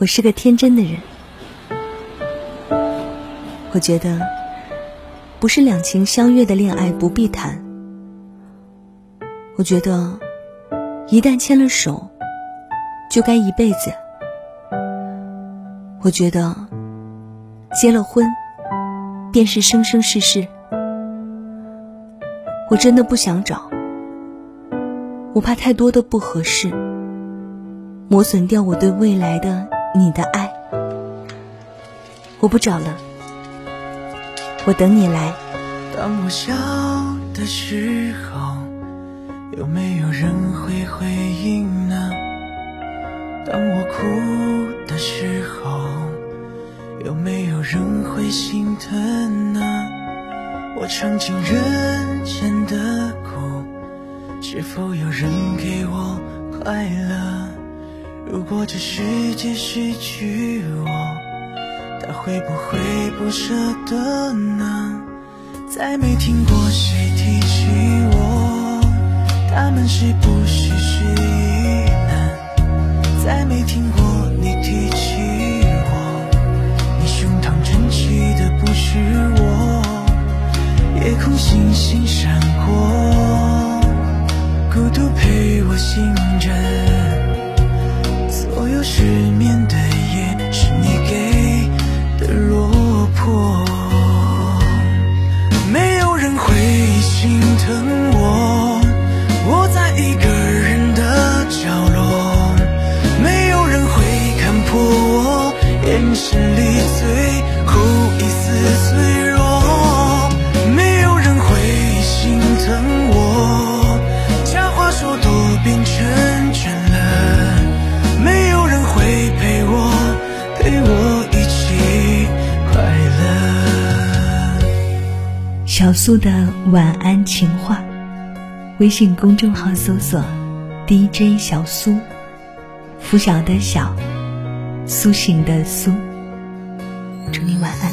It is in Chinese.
我是个天真的人，我觉得不是两情相悦的恋爱不必谈。我觉得一旦牵了手，就该一辈子。我觉得结了婚便是生生世世。我真的不想找，我怕太多的不合适，磨损掉我对未来的。你的爱，我不找了，我等你来。当我笑的时候，有没有人会回应呢？当我哭的时候，有没有人会心疼呢？我尝尽人间的苦，是否有人给我快乐？如果这世界失去我，他会不会不舍得呢？再没听过谁提起我，他们是不是失忆呢？再没听过你提起我，你胸膛撑起的不是我。夜空星星闪过，心疼我，我在一个人的角落。没有人会看破我眼神小苏的晚安情话。微信公众号搜索 dj 小苏拂晓的晓苏醒的苏。祝你晚安。